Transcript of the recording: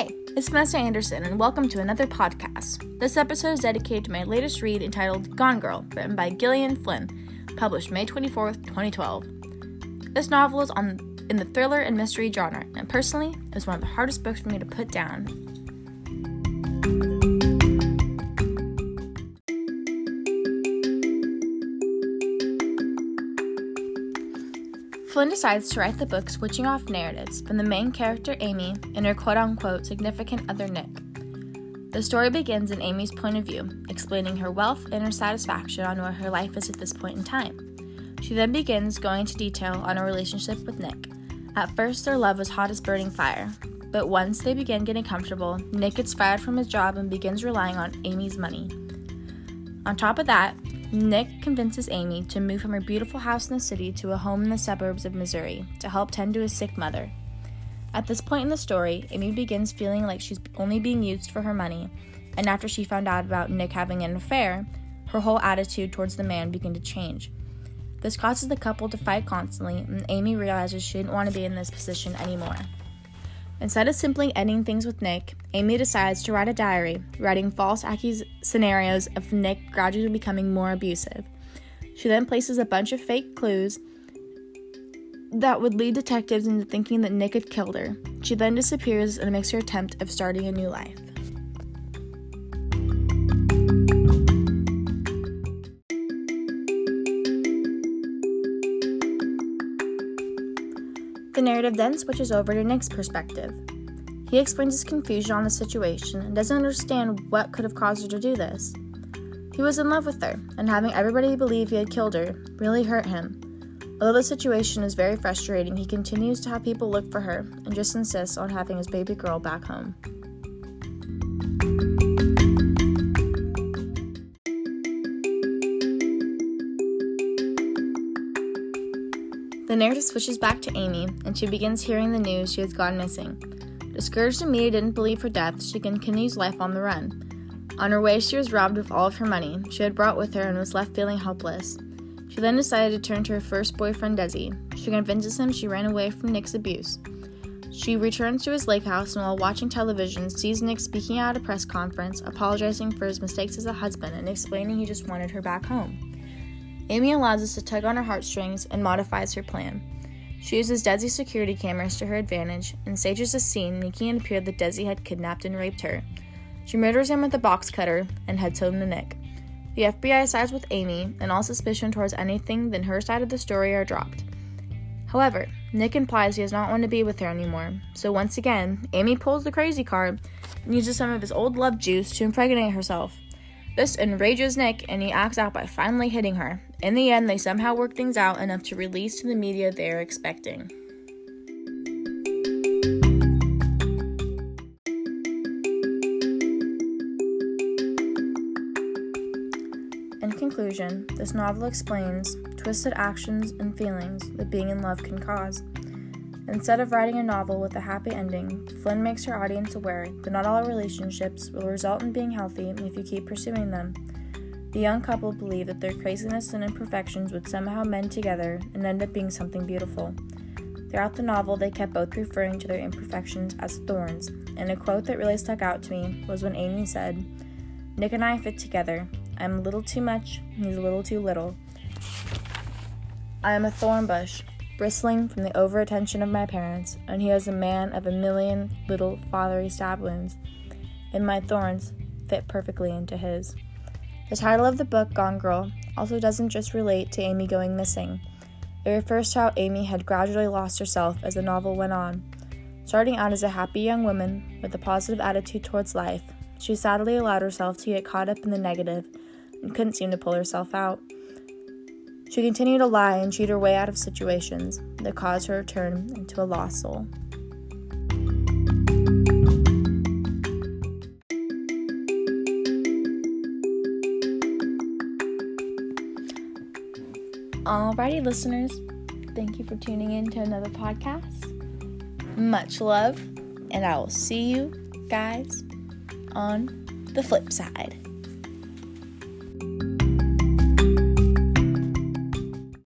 Hey, it's Vanessa Anderson, and welcome to another podcast. This episode is dedicated to my latest read entitled Gone Girl, written by Gillian Flynn, published May 24th, 2012. This novel is on in the thriller and mystery genre, and personally, it was one of the hardest books for me to put down. Flynn decides to write the book switching off narratives from the main character Amy and her quote unquote significant other Nick. The story begins in Amy's point of view, explaining her wealth and her satisfaction on where her life is at this point in time. She then begins going into detail on her relationship with Nick. At first, their love was hot as burning fire, but once they begin getting comfortable, Nick gets fired from his job and begins relying on Amy's money. On top of that, Nick convinces Amy to move from her beautiful house in the city to a home in the suburbs of Missouri to help tend to his sick mother. At this point in the story, Amy begins feeling like she's only being used for her money, and after she found out about Nick having an affair, her whole attitude towards the man began to change. This causes the couple to fight constantly, and Amy realizes she didn't want to be in this position anymore. Instead of simply ending things with Nick, Amy decides to write a diary, writing false accus- scenarios of Nick gradually becoming more abusive. She then places a bunch of fake clues that would lead detectives into thinking that Nick had killed her. She then disappears and makes her attempt of starting a new life. The narrative then switches over to Nick's perspective. He explains his confusion on the situation and doesn't understand what could have caused her to do this. He was in love with her, and having everybody believe he had killed her really hurt him. Although the situation is very frustrating, he continues to have people look for her and just insists on having his baby girl back home. The narrative switches back to Amy, and she begins hearing the news she has gone missing. Discouraged Amelia didn't believe her death, she continues life on the run. On her way, she was robbed of all of her money she had brought with her and was left feeling helpless. She then decided to turn to her first boyfriend, Desi. She convinces him she ran away from Nick's abuse. She returns to his lake house and while watching television sees Nick speaking out at a press conference, apologizing for his mistakes as a husband and explaining he just wanted her back home. Amy allows us to tug on her heartstrings and modifies her plan. She uses Desi's security cameras to her advantage and stages a scene making it appear that Desi had kidnapped and raped her. She murders him with a box cutter and heads home to Nick. The FBI sides with Amy, and all suspicion towards anything than her side of the story are dropped. However, Nick implies he does not want to be with her anymore, so once again, Amy pulls the crazy card and uses some of his old love juice to impregnate herself. This enrages Nick, and he acts out by finally hitting her. In the end, they somehow work things out enough to release to the media they are expecting. In conclusion, this novel explains twisted actions and feelings that being in love can cause. Instead of writing a novel with a happy ending, Flynn makes her audience aware that not all relationships will result in being healthy if you keep pursuing them. The young couple believe that their craziness and imperfections would somehow mend together and end up being something beautiful. Throughout the novel, they kept both referring to their imperfections as thorns, and a quote that really stuck out to me was when Amy said, Nick and I fit together. I'm a little too much, and he's a little too little. I am a thorn bush, bristling from the overattention of my parents, and he is a man of a million little fatherly stab wounds, and my thorns fit perfectly into his. The title of the book, Gone Girl, also doesn't just relate to Amy going missing. It refers to how Amy had gradually lost herself as the novel went on. Starting out as a happy young woman with a positive attitude towards life, she sadly allowed herself to get caught up in the negative and couldn't seem to pull herself out. She continued to lie and cheat her way out of situations that caused her to turn into a lost soul. Alrighty, listeners, thank you for tuning in to another podcast. Much love, and I will see you guys on the flip side.